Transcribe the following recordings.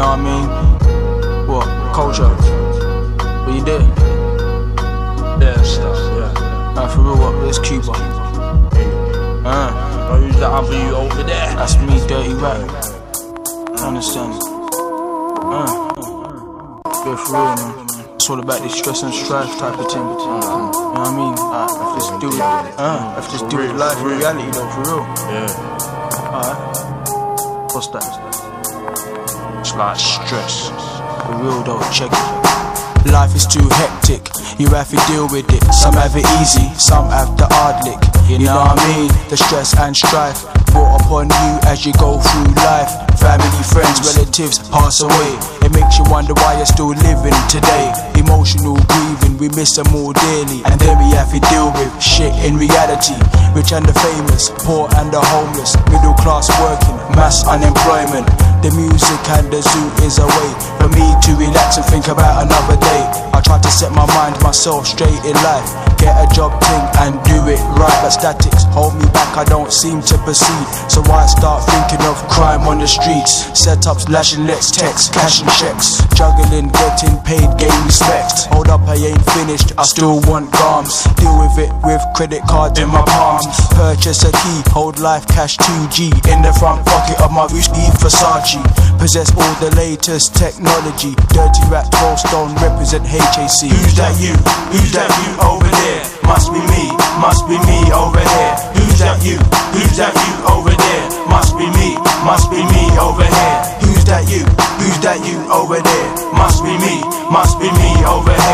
know what I mean? What? Culture. What you did? Yeah, stuff, yeah. Nah, for real, what? Where's Cuba? Uh, Don't use that other you over there. that's me, dirty rap. Understand? Uh, yeah, for real, man. It's all about this stress and strife type of thing. You know what I mean? Uh, if just do it, uh, if just do it life reality though, for real. Yeah. Alright. What's that? It's like stress. For real though, check it. Life is too hectic, you have to deal with it. Some have it easy, some have the hard lick. You know what I mean? The stress and strife brought upon you as you go through life. Family, friends, relatives pass away. It makes you wonder why you're still living today. Emotional grieving, we miss them all dearly. And then we have to deal with shit in reality. Rich and the famous, poor and the homeless, middle class working, mass unemployment. The music and the zoo is a way for me to relax and think about another day. I try to set my mind myself straight in life. Get a job thing and do it right. But statics hold me back, I don't seem to proceed. So I start thinking of crime on the streets. Setups, lashing let's text, cashing checks. Juggling, getting paid, gain respect. Hold up, I ain't finished, I still want garms. Deal with it with credit cards in my palms. Purchase a key, hold life cash 2G. In the front pocket of my Gucci Versace. Possess all the latest technology. Dirty rap, 12 stone, represent HAC. Who's that you? Who's that you over there? You? Who's that you over there? Must be me, must be me over here.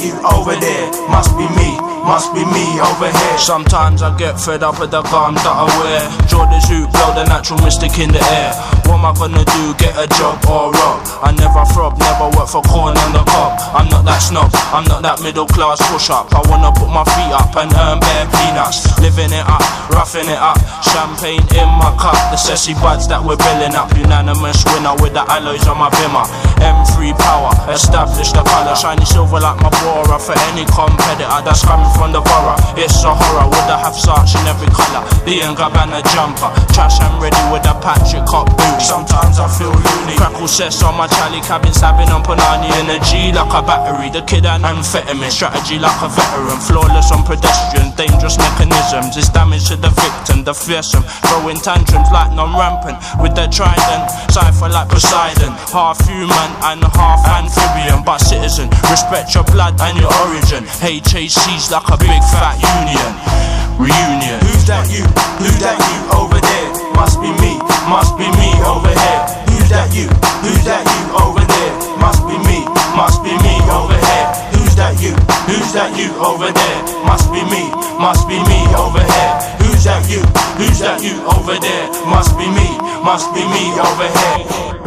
You over there? Must be me, must be me over here. Sometimes I get fed up with the garms that I wear. Jordan's who blow the natural mystic in the air. What am I gonna do? Get a job or rock? I never throb, never work for corn on the cob. I'm not that snob, I'm not that middle class push up. I wanna put my feet up and earn bare peanuts. Living it up, roughing it up. Champagne in my cup, the sessy buds that we're billing up. Unanimous winner with the alloys on my bimmer. M3 power, establish the colour. Shiny silver like my Bora for any competitor that's coming from the borough. It's a horror, would I have such in every colour? The Gabbana jumper, trash and ready with a Patrick Cop booty. Sometimes I feel loony. Crackle sets on my Charlie cabin, stabbing on Panani. Energy like a battery, the kid and amphetamine. Strategy like a veteran, flawless on pedestrian. Dangerous mechanisms, it's damage to the victim, the fearsome. Throwing tantrums like non rampant with the trident. Cypher like Poseidon, half human and half amphibian, but citizen. Respect your blood and your origin. HAC's like a big fat union. Reunion. Who's that you? Who's that you over there? Must be me, must be me over here. Who's that you? Who's that you over there? Must be me, must be me over here. Who's that you? Who's that you over there? Must be me, must be me over here. Who's that you? Who's that you over there? Must be me, must be me over here.